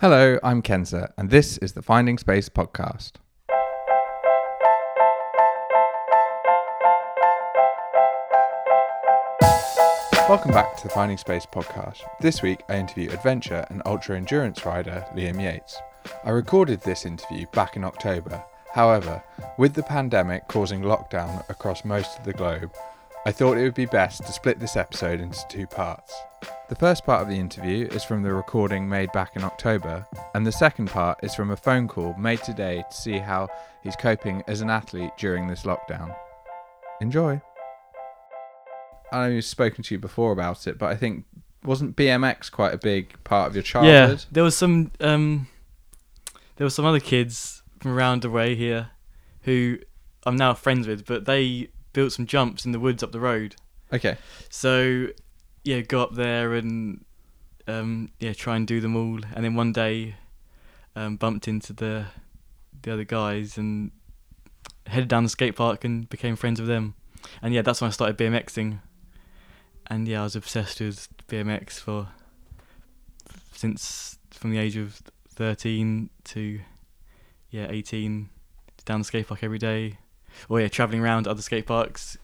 Hello, I'm Kenza, and this is the Finding Space podcast. Welcome back to the Finding Space podcast. This week I interview adventure and ultra endurance rider Liam Yates. I recorded this interview back in October. However, with the pandemic causing lockdown across most of the globe, I thought it would be best to split this episode into two parts. The first part of the interview is from the recording made back in October, and the second part is from a phone call made today to see how he's coping as an athlete during this lockdown. Enjoy! I know you've spoken to you before about it, but I think wasn't BMX quite a big part of your childhood? Yeah, there was some um, there were some other kids from around the way here who I'm now friends with, but they built some jumps in the woods up the road. Okay. So yeah, go up there and um, yeah, try and do them all. And then one day, um, bumped into the the other guys and headed down the skate park and became friends with them. And yeah, that's when I started BMXing. And yeah, I was obsessed with BMX for since from the age of thirteen to yeah eighteen, down the skate park every day. Or yeah, traveling around other skate parks,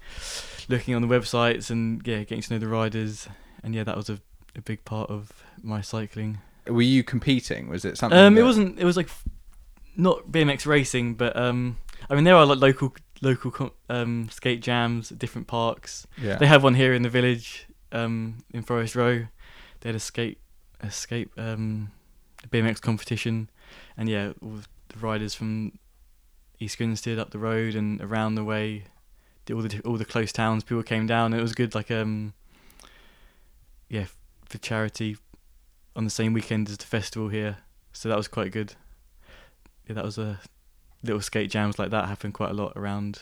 looking on the websites and yeah, getting to know the riders. And yeah, that was a, a big part of my cycling. Were you competing? Was it something? Um, it wasn't. It was like not BMX racing, but um, I mean there are like local local um skate jams at different parks. Yeah. They have one here in the village, um, in Forest Row. They had a skate a skate um BMX competition, and yeah, all the riders from East Grinstead up the road and around the way, all the all the close towns, people came down. It was good, like um, yeah, for charity on the same weekend as the festival here. So that was quite good. Yeah, that was a little skate jams like that happen quite a lot around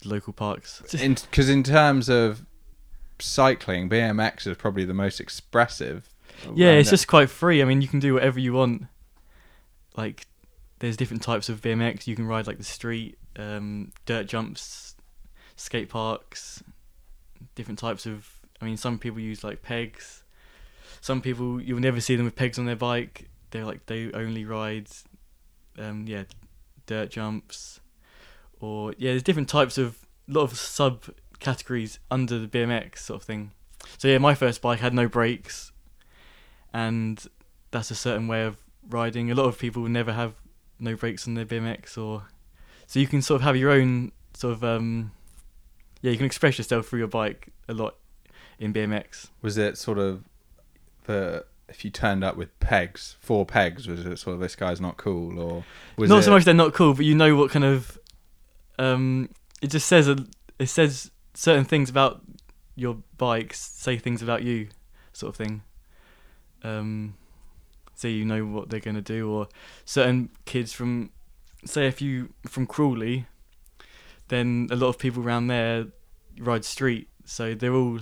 the local parks. Because in, terms of cycling, BMX is probably the most expressive. Yeah, it's it. just quite free. I mean, you can do whatever you want. Like, there's different types of BMX. You can ride like the street, um, dirt jumps, skate parks, different types of. I mean, some people use like pegs. Some people you'll never see them with pegs on their bike. They're like they only ride, um, yeah, dirt jumps, or yeah, there's different types of a lot of sub categories under the BMX sort of thing. So yeah, my first bike had no brakes and that's a certain way of riding. A lot of people will never have no brakes on their BMX, or so you can sort of have your own sort of um, yeah, you can express yourself through your bike a lot in BMX. Was it sort of the if you turned up with pegs, four pegs, was it sort of this guy's not cool, or was not it, so much they're not cool, but you know what kind of um, it just says a, it says certain things about your bikes, say things about you, sort of thing. Um, so you know what they're gonna do, or certain kids from, say, if you from Crawley, then a lot of people around there ride street, so they're all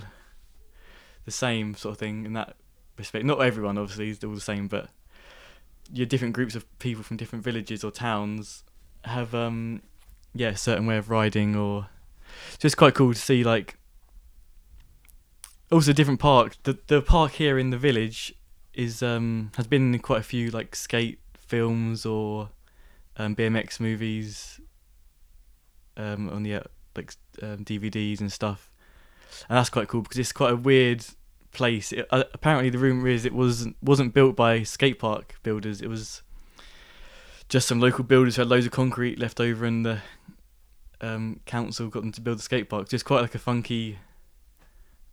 the same sort of thing in that respect. Not everyone, obviously, is all the same, but your different groups of people from different villages or towns have um yeah a certain way of riding or it's quite cool to see like also different parks the the park here in the village is um has been in quite a few like skate films or um BMX movies um on the like um, DVDs and stuff and that's quite cool because it's quite a weird place. It, uh, apparently, the rumor is it wasn't wasn't built by skate park builders. It was just some local builders who had loads of concrete left over, and the um, council got them to build the skate park. Just quite like a funky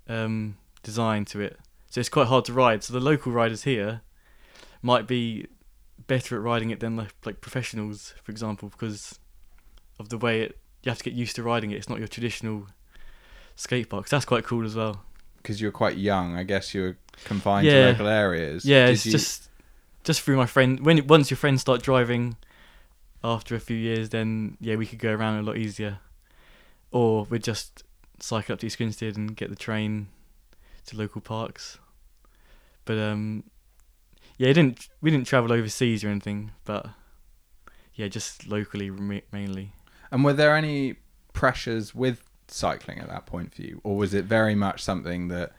um, design to it. So it's quite hard to ride. So the local riders here might be better at riding it than like, professionals, for example, because of the way it. You have to get used to riding it. It's not your traditional skate park. So that's quite cool as well. because you're quite young? I guess you're confined Yeah. to local areas. Yeah, Did it's you- just just through my friend. When once your friends start driving, after a few years, then yeah, we could go around a lot easier. Or we'd just cycle up to East Grinstead and get the train to local parks. But um, yeah, it didn't we didn't travel overseas or anything, but yeah, just locally mainly. And were there any pressures with cycling at that point for you, or was it very much something that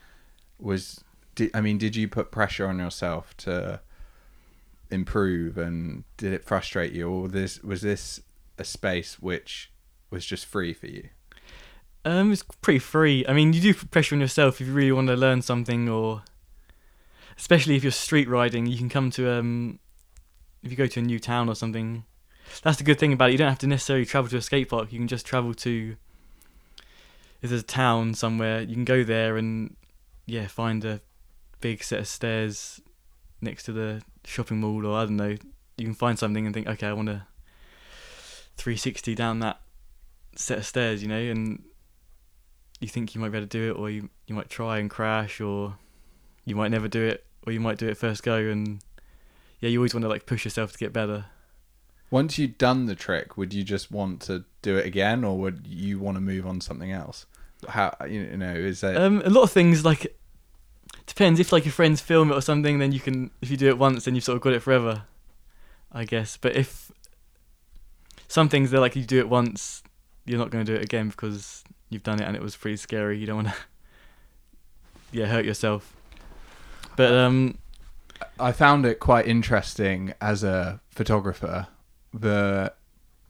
was? Did, I mean, did you put pressure on yourself to improve and did it frustrate you or this was this a space which was just free for you Um, it's pretty free. I mean, you do put pressure on yourself if you really want to learn something, or especially if you're street riding, you can come to um, if you go to a new town or something. That's the good thing about it. You don't have to necessarily travel to a skate park. You can just travel to if there's a town somewhere. You can go there and yeah, find a big set of stairs next to the shopping mall, or I don't know. You can find something and think, okay, I want to 360 down that set of stairs, you know, and you think you might be able to do it, or you you might try and crash, or you might never do it, or you might do it first go, and yeah, you always want to like push yourself to get better. once you'd done the trick would you just want to do it again or would you want to move on to something else how you know is that Um, a lot of things like depends if like your friends film it or something, then you can if you do it once, then you've sort of got it forever, I guess. But if some things they're like you do it once, you're not going to do it again because you've done it and it was pretty scary. You don't want to yeah hurt yourself. But um I found it quite interesting as a photographer. The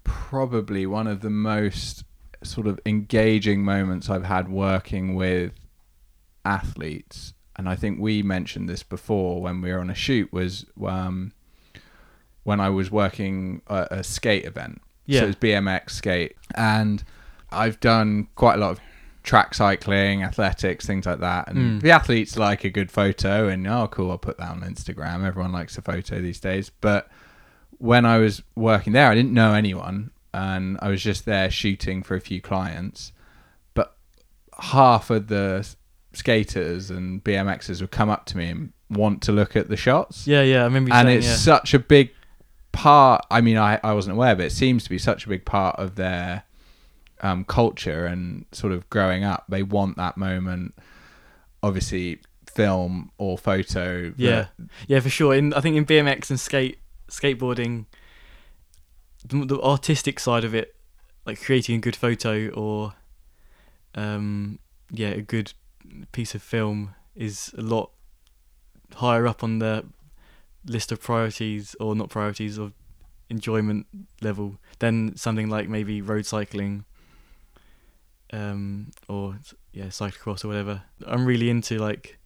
probably one of the most sort of engaging moments I've had working with athletes, and I think we mentioned this before when we were on a shoot, was um, when I was working at a skate event. Yeah. So was BMX skate, and I've done quite a lot of track cycling, athletics, things like that. And Mm. the athletes like a good photo, and oh, cool, I'll put that on Instagram. Everyone likes a photo these days. But when I was working there, I didn't know anyone, and I was just there shooting for a few clients. But half of the skaters and BMXers would come up to me and want to look at the shots yeah yeah I remember and saying it's yeah. such a big part i mean I, I wasn't aware but it seems to be such a big part of their um, culture and sort of growing up they want that moment obviously film or photo Yeah, yeah, for sure. In I think in BMX and skate skateboarding, the, the artistic side of it, like creating a good photo or, um, yeah, a good piece of film is a lot higher up on the list of priorities or not priorities of enjoyment level than something like maybe road cycling um or yeah cyclocross or whatever i'm really into like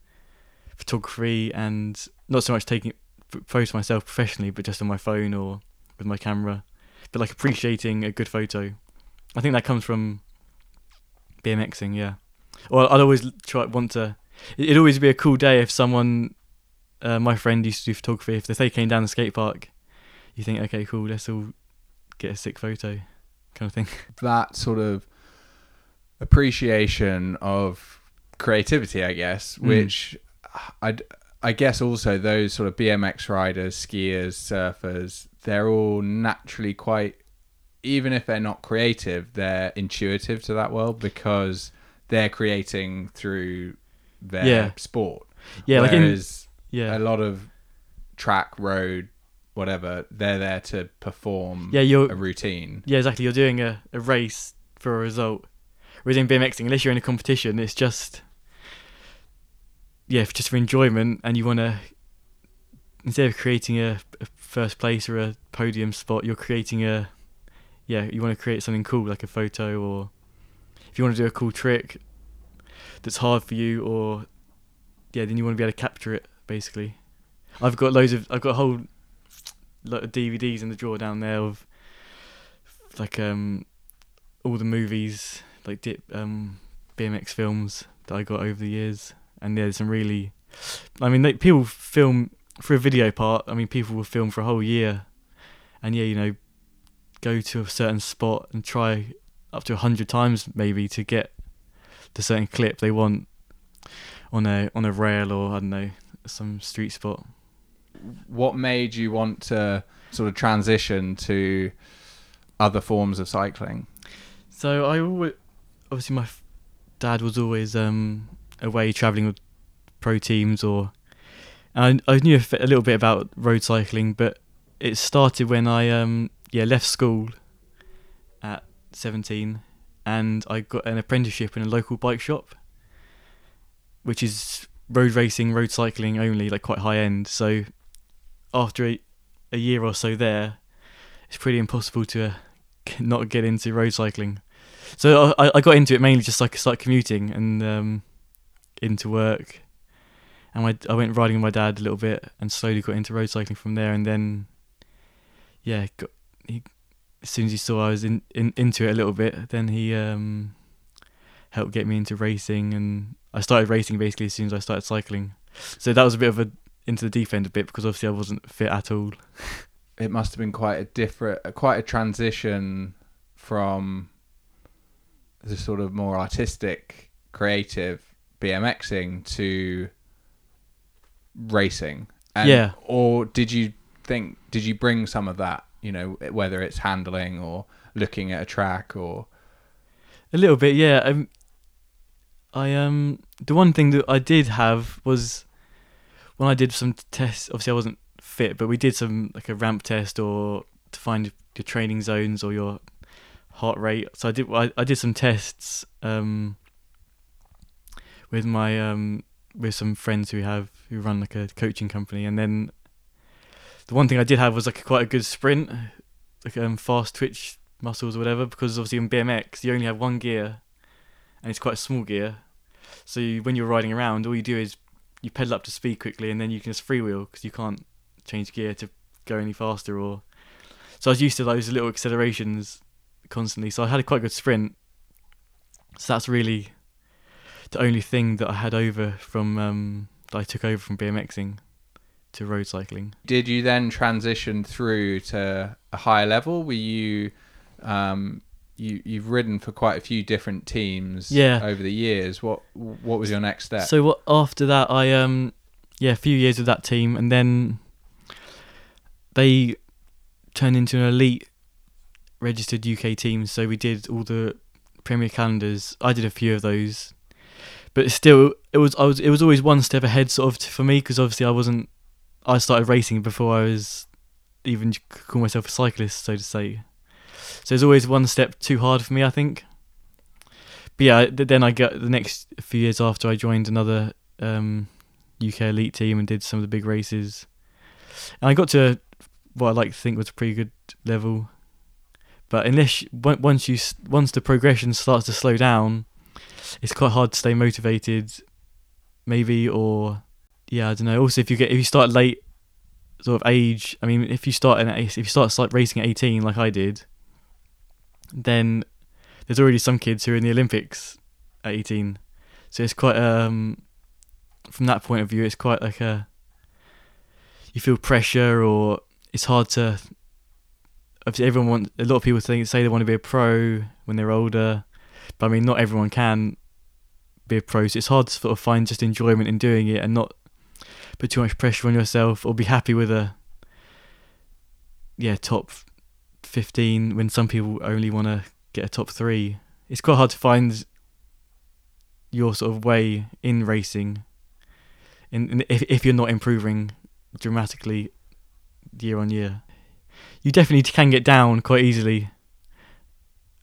photography and not so much taking photos myself professionally, but just on my phone or with my camera. But like appreciating a good photo. I think that comes from BMXing, yeah. Or I'd always try want to. it- It'd always be a cool day if someone, uh, my friend used to do photography. If they came down the skate park, you think, okay, cool, let's all get a sick photo, kind of thing. that sort of appreciation of creativity, I guess, Mm. which I I guess also those sort of BMX riders, skiers, surfers, they're all naturally quite even if they're not creative, they're intuitive to that world because they're creating through their Yeah. sport. Yeah, like in yeah, a lot of track, road, whatever, they're there to perform yeah, you're a routine. Yeah, exactly. You're doing a, a race for a result. Whereas in BMXing, unless you're in a competition, it's just yeah, just for enjoyment, and you want to instead of creating a, a first place or a podium spot, you're creating a yeah, you want to create something cool like a photo, or if you want to do a cool trick that's hard for you, or yeah, then you want to be able to capture it basically. I've got loads of I've got a whole lot of DVDs in the drawer down there of like um all the movies like dip um BMX films that I got over the years. And there's some really I mean like people film for a video part. I mean people will film for a whole year. And yeah you know go to a certain spot and try up to a hundred times maybe to get the certain clip they want on a on a rail or I don't know some street spot. What made you want to sort of transition to other forms of cycling? So I always, obviously my f- dad was always um, away traveling with pro teams or, I, I knew a, f- a little bit about road cycling, but it started when I um yeah left school at seventeen, and I got an apprenticeship in a local bike shop, which is road racing, road cycling only, like quite high end. So after a, a year or so there, it's pretty impossible to uh, not get into road cycling. So I, I got into it mainly just like start commuting and um, into work, and my, I went riding with my dad a little bit and slowly got into road cycling from there. And then, yeah, got, he, as soon as he saw I was in, in into it a little bit, then he um, helped get me into racing, and I started racing basically as soon as I started cycling. So that was a bit of a into the deep end a bit because obviously I wasn't fit at all. It must have been quite a different, quite a transition from the sort of more artistic, creative BMXing to racing. And, Yeah. Or did you think? Did you bring some of that? You know, whether it's handling or looking at a track or A little bit, yeah. Um, I um, the one thing that I did have was when I did some tests. Obviously, I wasn't fit, but we did some like a ramp test or to find your training zones or your heart rate. So I did. I, I did some tests um with my um with some friends who have who run like a coaching company, and then the one thing I did have was like quite a good sprint, like um fast twitch muscles or whatever because obviously in BMX you only have one gear and it's quite a small gear so you, when you're riding around all you do is you pedal up to speed quickly and then you can just freewheel because you can't change gear to go any faster or so I was used to those little accelerations constantly so I had a quite good sprint so that's really the only thing that I had over from um, that I took over from BMXing to road cycling did you then transition through to a higher level? Were you, um, you you've ridden for quite a few different teams Yeah. over the years. What what was your next step? So what after that I um yeah, a few years with that team and then they turned into an elite registered UK teams, so we did all the Premier calendars. I did a few of those. But still it was I was it was always one step ahead sort of for me because obviously I wasn't I started racing before I was even call myself a cyclist so to say. So it's always one step too hard for me, I think. But yeah, then I got the next few years after I joined another um, UK elite team and did some of the big races, and I got to what I like to think was a pretty good level. But unless once you once the progression starts to slow down, it's quite hard to stay motivated. Maybe or yeah, I don't know. Also, if you get if you start late, sort of age. I mean, if you start in if you start racing at eighteen, like I did, then there's already some kids who are in the Olympics at 18. So it's quite um from that point of view it's quite like a you feel pressure or it's hard to obviously everyone want a lot of people say they want to be a pro when they're older but I mean not everyone can be a pro so it's hard to sort of find just enjoyment in doing it and not put too much pressure on yourself or be happy with a yeah top 15 when some people only want to get a top three. It's quite hard to find your sort of way in racing, in, in if if you're not improving dramatically year on year. You definitely can get down quite easily.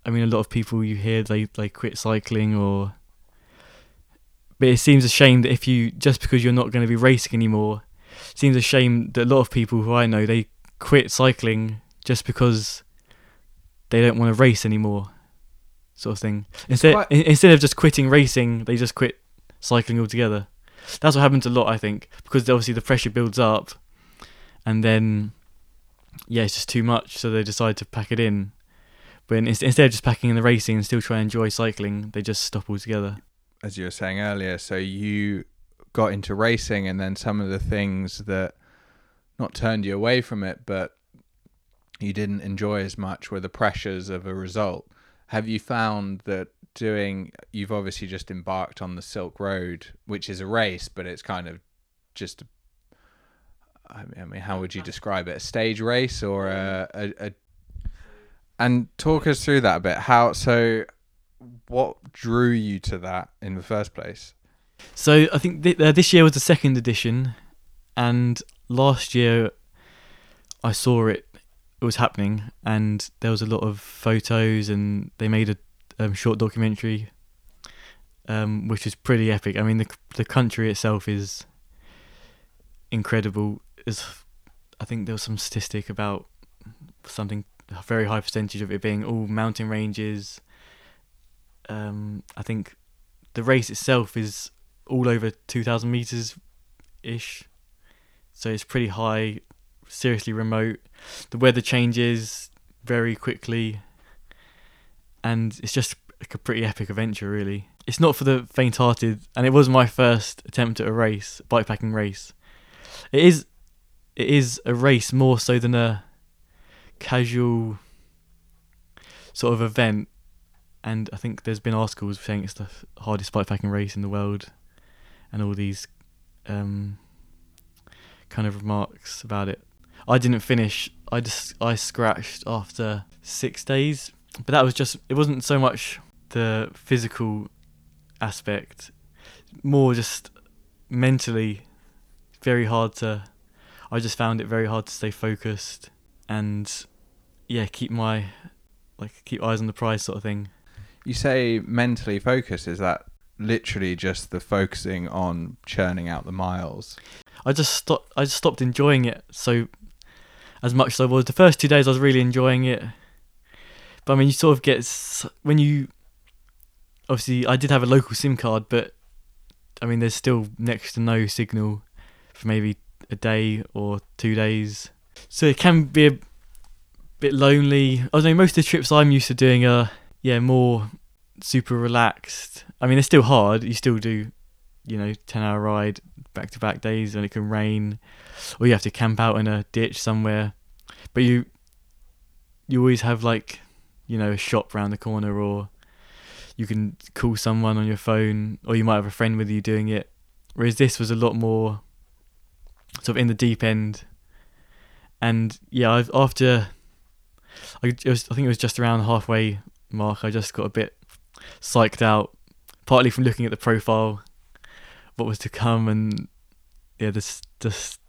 I mean, a lot of people you hear they they quit cycling or. But it seems a shame that if you just because you're not going to be racing anymore, it seems a shame that a lot of people who I know they quit cycling just because they don't want to race anymore, sort of thing. Instead, quite- instead of just quitting racing, they just quit cycling altogether. That's what happens a lot, I think, because obviously the pressure builds up, and then yeah, it's just too much, so they decide to pack it in. But in, instead of just packing in the racing and still try and enjoy cycling, they just stop altogether. as you were saying earlier, so you got into racing, and then some of the things that not turned you away from it, but you didn't enjoy as much were the pressures of a result. Have you found that doing? You've obviously just embarked on the Silk Road, which is a race, but it's kind of just. I mean, how would you describe it? A stage race or a, a, a and talk us through that a bit. How so? What drew you to that in the first place? So I think th- uh, this year was the second edition, and last year I saw it. It was happening, and there was a lot of photos, and they made a um, short documentary, um, which is pretty epic. I mean, the the country itself is incredible. Is I think there was some statistic about something a very high percentage of it being all mountain ranges. Um, I think the race itself is all over 2,000 meters ish, so it's pretty high, seriously remote. The weather changes very quickly, and it's just like a pretty epic adventure, really. It's not for the faint-hearted, and it was my first attempt at a race, bikepacking race. It is, it is a race more so than a casual sort of event. And I think there's been articles saying it's the hardest bikepacking race in the world, and all these um, kind of remarks about it. I didn't finish. I just I scratched after six days, but that was just it wasn't so much the physical aspect, more just mentally very hard to. I just found it very hard to stay focused and yeah, keep my like keep eyes on the prize sort of thing. You say mentally focused. Is that literally just the focusing on churning out the miles? I just stopped. I just stopped enjoying it. So as much as I was the first two days, I was really enjoying it. But I mean, you sort of get when you obviously I did have a local SIM card, but I mean, there's still next to no signal for maybe a day or two days. So it can be a bit lonely. I know. Most of the trips I'm used to doing are yeah more super relaxed. I mean, it's still hard. You still do, you know, ten hour ride back to back days, and it can rain, or you have to camp out in a ditch somewhere. But you you always have like you know a shop round the corner, or you can call someone on your phone, or you might have a friend with you doing it. Whereas this was a lot more sort of in the deep end and yeah, I've, after I, was, I think it was just around halfway mark, I just got a bit psyched out, partly from looking at the profile, what was to come, and yeah, this just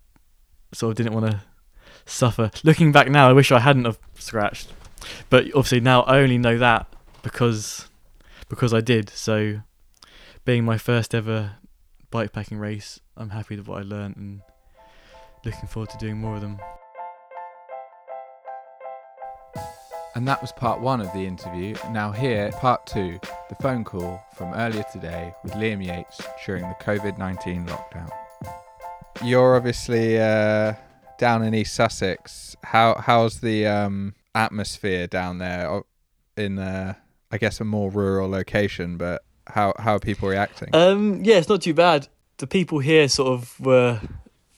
sort of didn't want to suffer. Looking back now, I wish I hadn't have scratched, but obviously now I only know that because because I did. So, being my first ever bikepacking race, I'm happy with what I learned and looking forward to doing more of them. And that was part one of the interview. Now, here, part two the phone call from earlier today with Liam Yates during the COVID 19 lockdown. You're obviously uh, down in East Sussex. How How's the um, atmosphere down there in, uh, I guess, a more rural location? But how, how are people reacting? Um, yeah, it's not too bad. The people here sort of were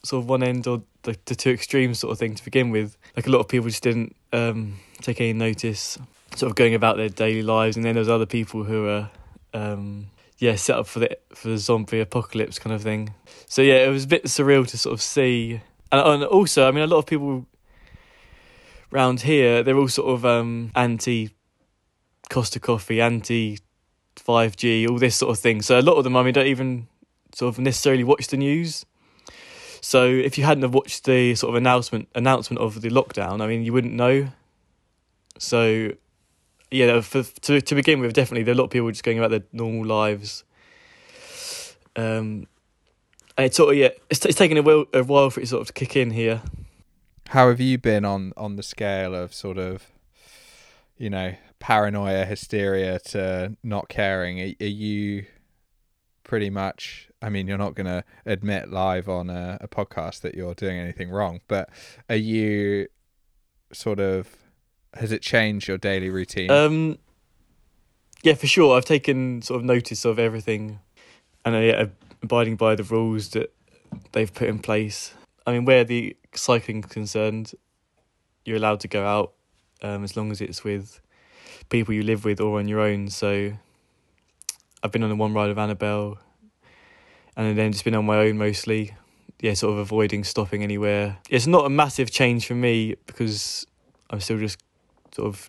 sort of one end or the, the two extremes sort of thing to begin with. Like a lot of people just didn't um, take any notice, sort of going about their daily lives, and then there's other people who are, um, yeah, set up for the for the zombie apocalypse kind of thing. So yeah, it was a bit surreal to sort of see, and, and also, I mean, a lot of people around here, they're all sort of um, anti Costa Coffee, anti 5G, all this sort of thing. So a lot of them, I mean, don't even sort of necessarily watch the news. So if you hadn't have watched the sort of announcement announcement of the lockdown, I mean, you wouldn't know. So yeah, for, to to begin with, definitely there are a lot of people just going about their normal lives. Um, and it's sort of yeah, it's it's taken a while, a while for it sort of to kick in here. How have you been on on the scale of sort of, you know, paranoia, hysteria to not caring? Are, are you pretty much I mean, you're not going to admit live on a, a, podcast that you're doing anything wrong, but are you sort of has it changed your daily routine? Um, yeah, for sure. I've taken sort of notice of everything, and uh, yeah, abiding by the rules that they've put in place. I mean, where the cycling concerned, you're allowed to go out um, as long as it's with people you live with or on your own. So, I've been on the one ride of Annabelle and then just been on my own mostly. Yeah, sort of avoiding stopping anywhere. It's not a massive change for me because I'm still just sort of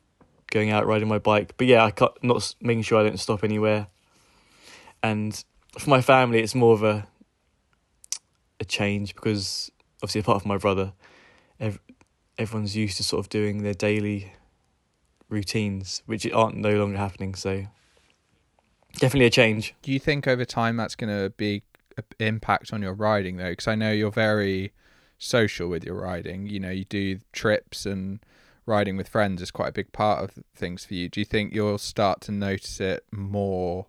going out riding my bike. But yeah, I cut not making sure I don't stop anywhere. And for my family, it's more of a a change because obviously apart from my brother, ev- everyone's used to sort of doing their daily routines, which aren't no longer happening. So definitely a change. Do you think over time that's going to be impact on your riding though? Because I know you're very social with your riding. You know, you do trips and riding with friends is quite a big part of things for you. Do you think you'll start to notice it more,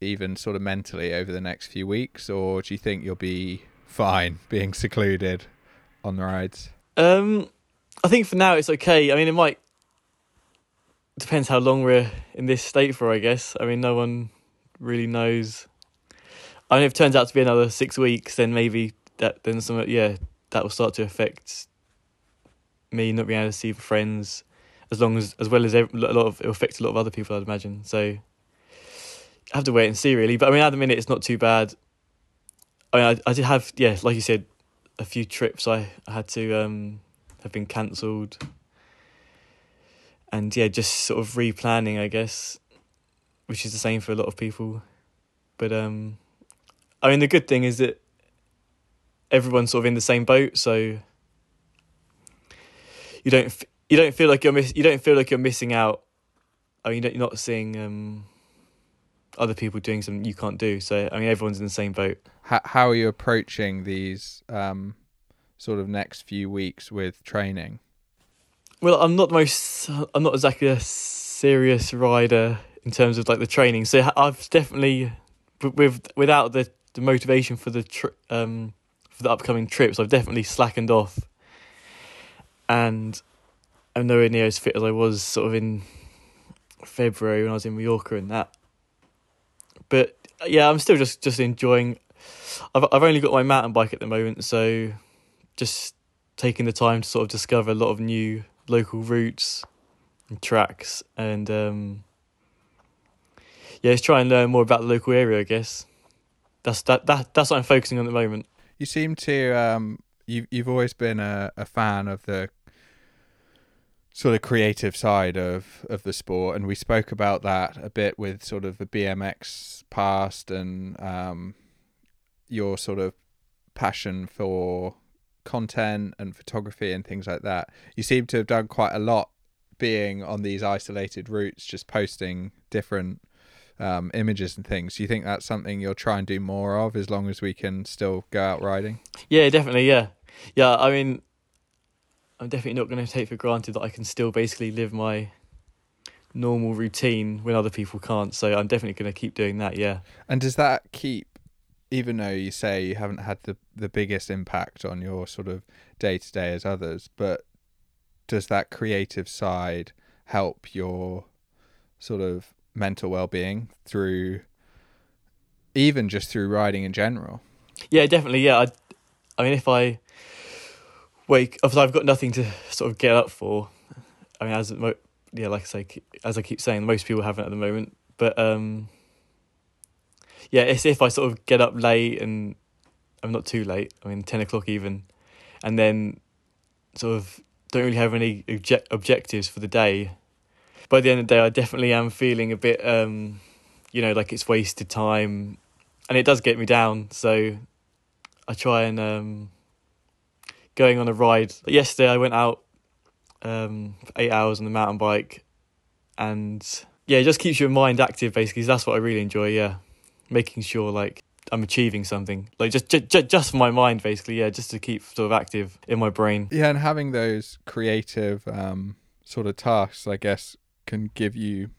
even sort of mentally over the next few weeks, or do you think you'll be fine being secluded on the rides? Um, I think for now it's okay. I mean, it might depends how long we're in this state for. I guess. I mean, no one really knows. I mean, if it turns out to be another six weeks, then maybe that then some yeah that will start to affect me not being able to see friends as long as as well as a lot of it will affect a lot of other people I'd imagine so I have to wait and see really but I mean at the minute it's not too bad I mean I, I did have yeah like you said a few trips I, I had to um have been cancelled and yeah just sort of replanning I guess which is the same for a lot of people but um I mean the good thing is that everyone's sort of in the same boat so you don't you don't feel like you're miss you don't feel like you're missing out. I mean, you're not seeing um, other people doing something you can't do. So I mean, everyone's in the same boat. How how are you approaching these um, sort of next few weeks with training? Well, I'm not the most. I'm not exactly a serious rider in terms of like the training. So I've definitely with without the the motivation for the tri- um for the upcoming trips, I've definitely slackened off and I'm nowhere near as fit as I was sort of in February when I was in Mallorca and that. But yeah, I'm still just just enjoying. I've I've only got my mountain bike at the moment, so just taking the time to sort of discover a lot of new local routes and tracks, and um, yeah, just try and learn more about the local area. I guess that's that that that's what I'm focusing on at the moment. You seem to um, you've you've always been a, a fan of the sort of creative side of of the sport, and we spoke about that a bit with sort of the BMX past and um, your sort of passion for content and photography and things like that. You seem to have done quite a lot being on these isolated routes, just posting different um, images and things. Do you think that's something you'll try and do more of as long as we can still go out riding? Yeah, definitely. Yeah, yeah. I mean, I'm definitely not going to take for granted that I can still basically live my normal routine when other people can't. So I'm definitely going to keep doing that. Yeah. And does that keep, even though you say you haven't had the the biggest impact on your sort of day to day as others, but does that creative side help your sort of mental well being through, even just through riding in general? Yeah, definitely. Yeah, I, I mean, if I wake, if I've got nothing to sort of get up for. I mean, as yeah, like I say, as I keep saying, most people haven't at the moment. But um, yeah, it's if I sort of get up late and I'm not too late. I mean, ten o'clock even, and then sort of don't really have any object- objectives for the day. By the end of the day, I definitely am feeling a bit, um, you know, like it's wasted time, and it does get me down. So I try and um, going on a ride. Yesterday, I went out um, for eight hours on the mountain bike, and yeah, it just keeps your mind active. Basically, that's what I really enjoy. Yeah, making sure like I'm achieving something, like just just just for my mind, basically. Yeah, just to keep sort of active in my brain. Yeah, and having those creative um, sort of tasks, I guess, can give you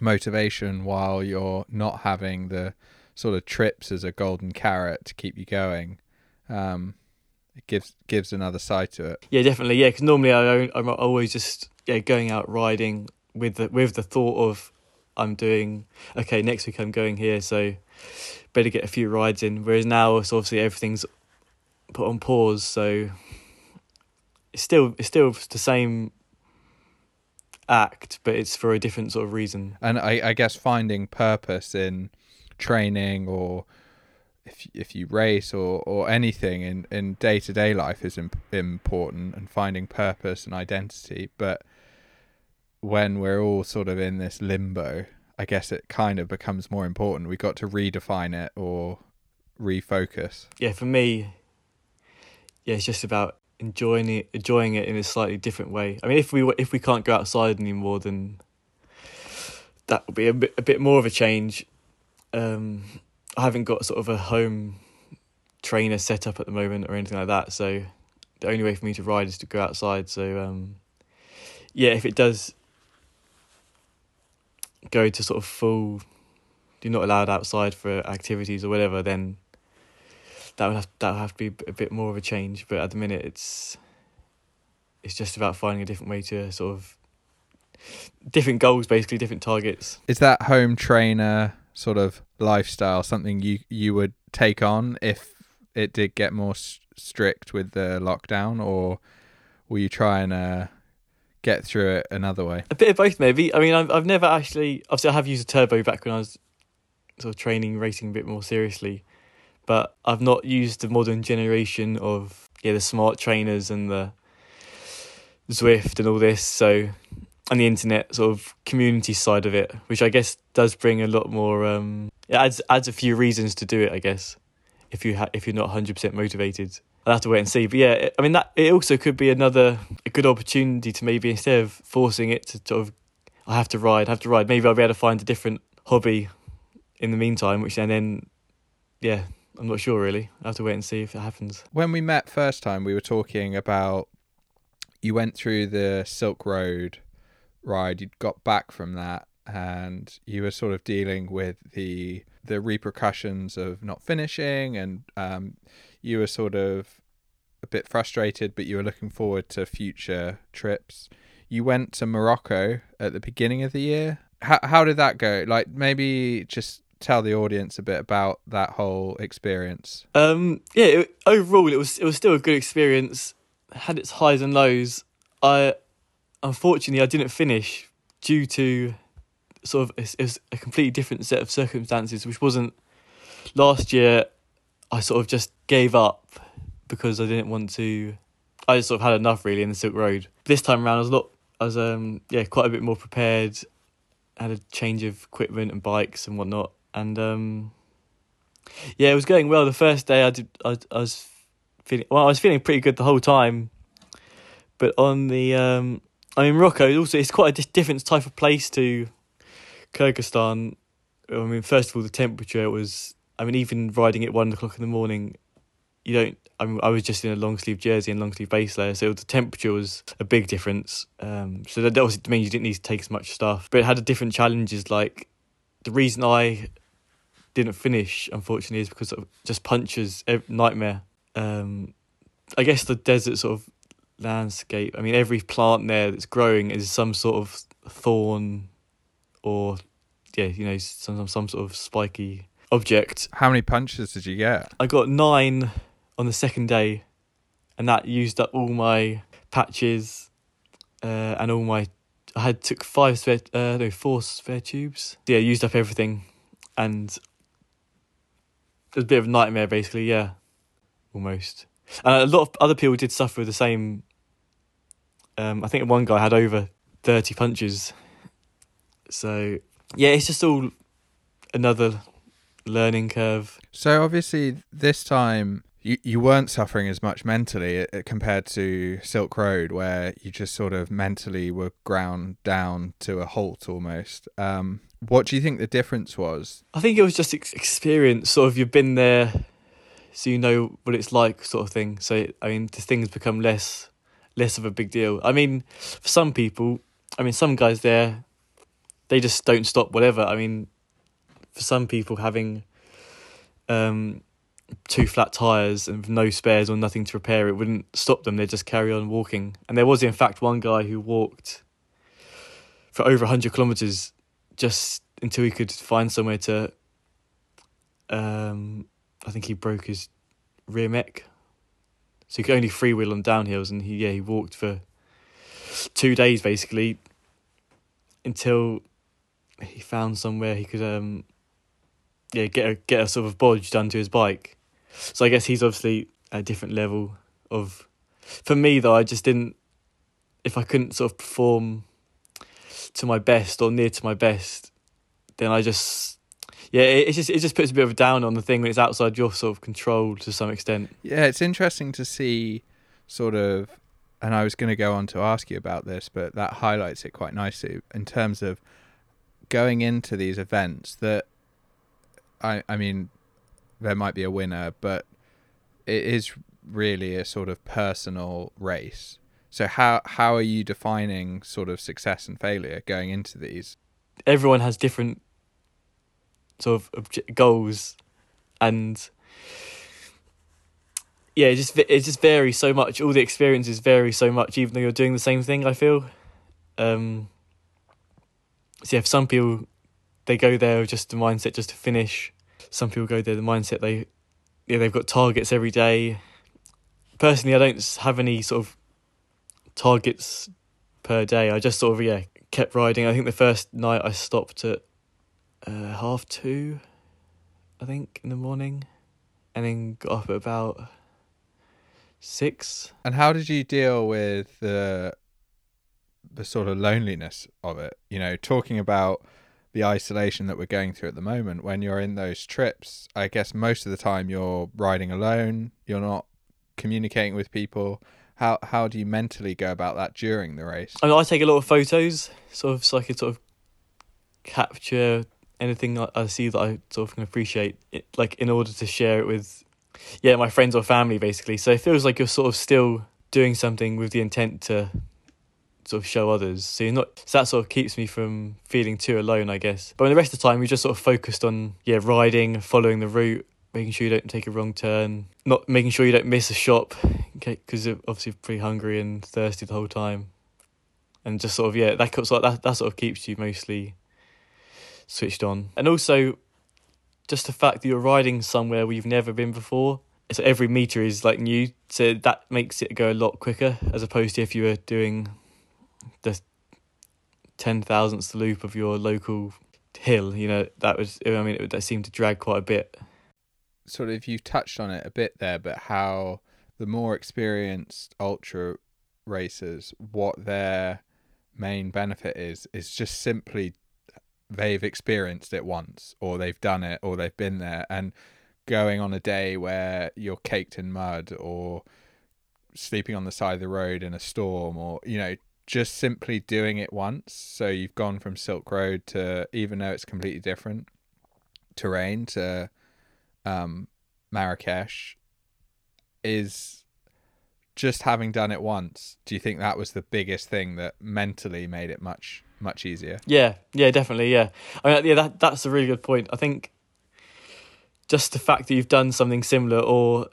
motivation while you're not having the sort of trips as a golden carrot to keep you going. Um, it gives gives another side to it. Yeah, definitely. Yeah, because normally I I'm always just yeah going out riding with the with the thought of I'm doing okay next week I'm going here, so better get a few rides in. Whereas now, it's obviously everything's put on pause, so it's still it's still the same act, but it's for a different sort of reason. And I, I guess finding purpose in training or if if you race or or anything in in day to day life is imp- important and finding purpose and identity. But when we're all sort of in this limbo, I guess it kind of becomes more important. We've got to redefine it or refocus. Yeah, for me, yeah, it's just about enjoying it, enjoying it in a slightly different way. I mean, if we if we can't go outside anymore, then that would be a bit a bit more of a change. Um, I haven't got sort of a home trainer set up at the moment or anything like that. So the only way for me to ride is to go outside. So um, yeah, if it does go to sort of full, you're not allowed outside for activities or whatever, then that would have that would have to be a bit more of a change. But at the minute, it's it's just about finding a different way to sort of different goals, basically different targets. Is that home trainer sort of lifestyle something you you would take on if it did get more strict with the lockdown, or will you try and uh, get through it another way? A bit of both, maybe. I mean, I've I've never actually. Obviously, I have used a turbo back when I was sort of training racing a bit more seriously, but I've not used the modern generation of yeah the smart trainers and the Zwift and all this. So and the internet sort of community side of it, which I guess does bring a lot more. Um, it adds adds a few reasons to do it, I guess. If you ha- if you're not hundred percent motivated, I'll have to wait and see. But yeah, I mean that it also could be another a good opportunity to maybe instead of forcing it to sort of, I have to ride, I have to ride. Maybe I'll be able to find a different hobby in the meantime, which and then, yeah, I'm not sure really. I have to wait and see if it happens. When we met first time, we were talking about you went through the Silk Road ride. You'd got back from that, and you were sort of dealing with the the repercussions of not finishing, and um, you were sort of a bit frustrated, but you were looking forward to future trips. You went to Morocco at the beginning of the year. How how did that go? Like maybe just tell the audience a bit about that whole experience. Um, yeah, it, overall it was it was still a good experience. It had its highs and lows. I unfortunately I didn't finish due to sort of it was a completely different set of circumstances, which wasn't last year. I sort of just gave up because I didn't want to. I just sort of had enough really in the Silk Road. This time around, I was a lot. I was um yeah quite a bit more prepared. Had a change of equipment and bikes and whatnot, and um yeah, it was going well. The first day I did, I, I was feeling well. I was feeling pretty good the whole time, but on the um, I mean Morocco also it's quite a different type of place to Kyrgyzstan. I mean, first of all, the temperature was. I mean, even riding at one o'clock in the morning, you don't. I mean, I was just in a long sleeve jersey and long sleeve base layer, so the temperature was a big difference. Um, so that also means you didn't need to take as much stuff, but it had a different challenges. Like the reason I didn't finish, unfortunately, is because of just punches, nightmare. Um, I guess the desert sort of landscape. I mean, every plant there that's growing is some sort of thorn, or yeah, you know, some some sort of spiky object. How many punches did you get? I got nine on the second day, and that used up all my patches, uh, and all my. I had took five spare, uh, no, four spare tubes. Yeah, used up everything, and it was a bit of a nightmare, basically. Yeah, almost. And a lot of other people did suffer the same. Um, I think one guy had over thirty punches. So yeah, it's just all another learning curve. So obviously, this time you you weren't suffering as much mentally uh, compared to Silk Road, where you just sort of mentally were ground down to a halt almost. Um, what do you think the difference was? I think it was just ex- experience. Sort of, you've been there, so you know what it's like, sort of thing. So I mean, the things become less less of a big deal. I mean, for some people, I mean, some guys there, they just don't stop. Whatever. I mean, for some people, having um, two flat tires and no spares or nothing to repair it wouldn't stop them. They'd just carry on walking. And there was, in fact, one guy who walked for over hundred kilometers just until he could find somewhere to. Um, I think he broke his rear mech, so he could only freewheel on downhills, and he yeah he walked for two days basically until he found somewhere he could um yeah get a get a sort of bodge done to his bike. So I guess he's obviously a different level of. For me though, I just didn't. If I couldn't sort of perform to my best or near to my best, then I just yeah, it, it just it just puts a bit of a down on the thing when it's outside your sort of control to some extent. Yeah, it's interesting to see sort of and I was going to go on to ask you about this, but that highlights it quite nicely in terms of going into these events that I I mean there might be a winner, but it is really a sort of personal race. So how how are you defining sort of success and failure going into these? Everyone has different sort of obje- goals, and yeah, it just it just varies so much. All the experiences vary so much, even though you're doing the same thing. I feel. Um, so yeah, for some people, they go there with just the mindset just to finish. Some people go there the mindset they, yeah, they've got targets every day. Personally, I don't have any sort of targets per day. I just sort of yeah kept riding. I think the first night I stopped at uh, half two, I think in the morning, and then got up at about six. And how did you deal with the the sort of loneliness of it? You know, talking about the isolation that we're going through at the moment when you're in those trips i guess most of the time you're riding alone you're not communicating with people how how do you mentally go about that during the race I, mean, I take a lot of photos, sort of, so I could sort of capture anything I, I see that I sort of can appreciate, it, like in order to share it with, yeah, my friends or family, basically. So it feels like you're sort of still doing something with the intent to sort of show others. So you're not. So that sort of keeps me from feeling too alone, I guess. But in the rest of the time, we just sort of focused on yeah, riding, following the route, making sure you don't take a wrong turn, not making sure you don't miss a shop, because you're obviously pretty hungry and thirsty the whole time, and just sort of yeah, that sort of, that that sort of keeps you mostly switched on, and also just the fact that you're riding somewhere where you've never been before. So every meter is like new, so that makes it go a lot quicker as opposed to if you were doing the ten thousandth loop of your local hill. You know that was I mean it that seemed to drag quite a bit. sort of you touched on it a bit there but how the more experienced ultra racers what their main benefit is is just simply they've experienced it once or they've done it or they've been there and going on a day where you're caked in mud or sleeping on the side of the road in a storm or you know just simply doing it once so you've gone from silk road to even though it's completely different terrain to um marrakesh is just having done it once do you think that was the biggest thing that mentally made it much much easier Yeah, yeah, definitely, yeah. I mean, yeah, that that's a really good point. I think just the fact that you've done something similar, or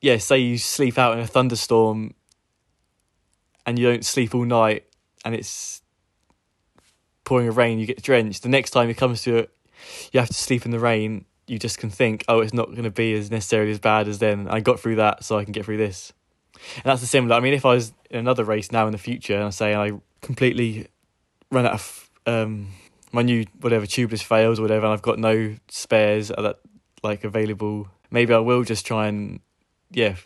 yeah, say you sleep out in a thunderstorm and you don't sleep all night, and it's pouring of rain, you get drenched. The next time it comes to it, you have to sleep in the rain. You just can think, oh, it's not going to be as necessarily as bad as then. I got through that, so I can get through this. And that's the similar. I mean, if I was in another race now in the future, and I say I completely run out of um, my new whatever tubeless fails or whatever, and I've got no spares that like available. Maybe I will just try and yeah,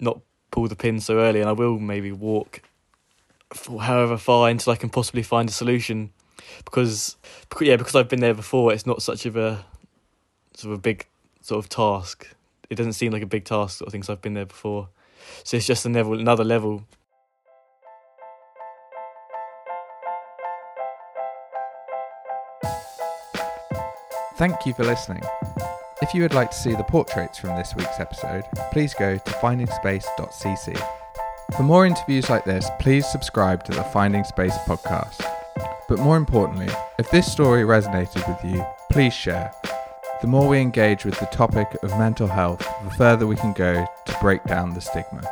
not pull the pin so early, and I will maybe walk for however far until I can possibly find a solution. Because, yeah, because I've been there before, it's not such of a sort of a big sort of task. It doesn't seem like a big task sort of things I've been there before. So it's just a level, another level. Thank you for listening. If you would like to see the portraits from this week's episode, please go to findingspace.cc. For more interviews like this, please subscribe to the Finding Space podcast. But more importantly, if this story resonated with you, please share. The more we engage with the topic of mental health, the further we can go to break down the stigma.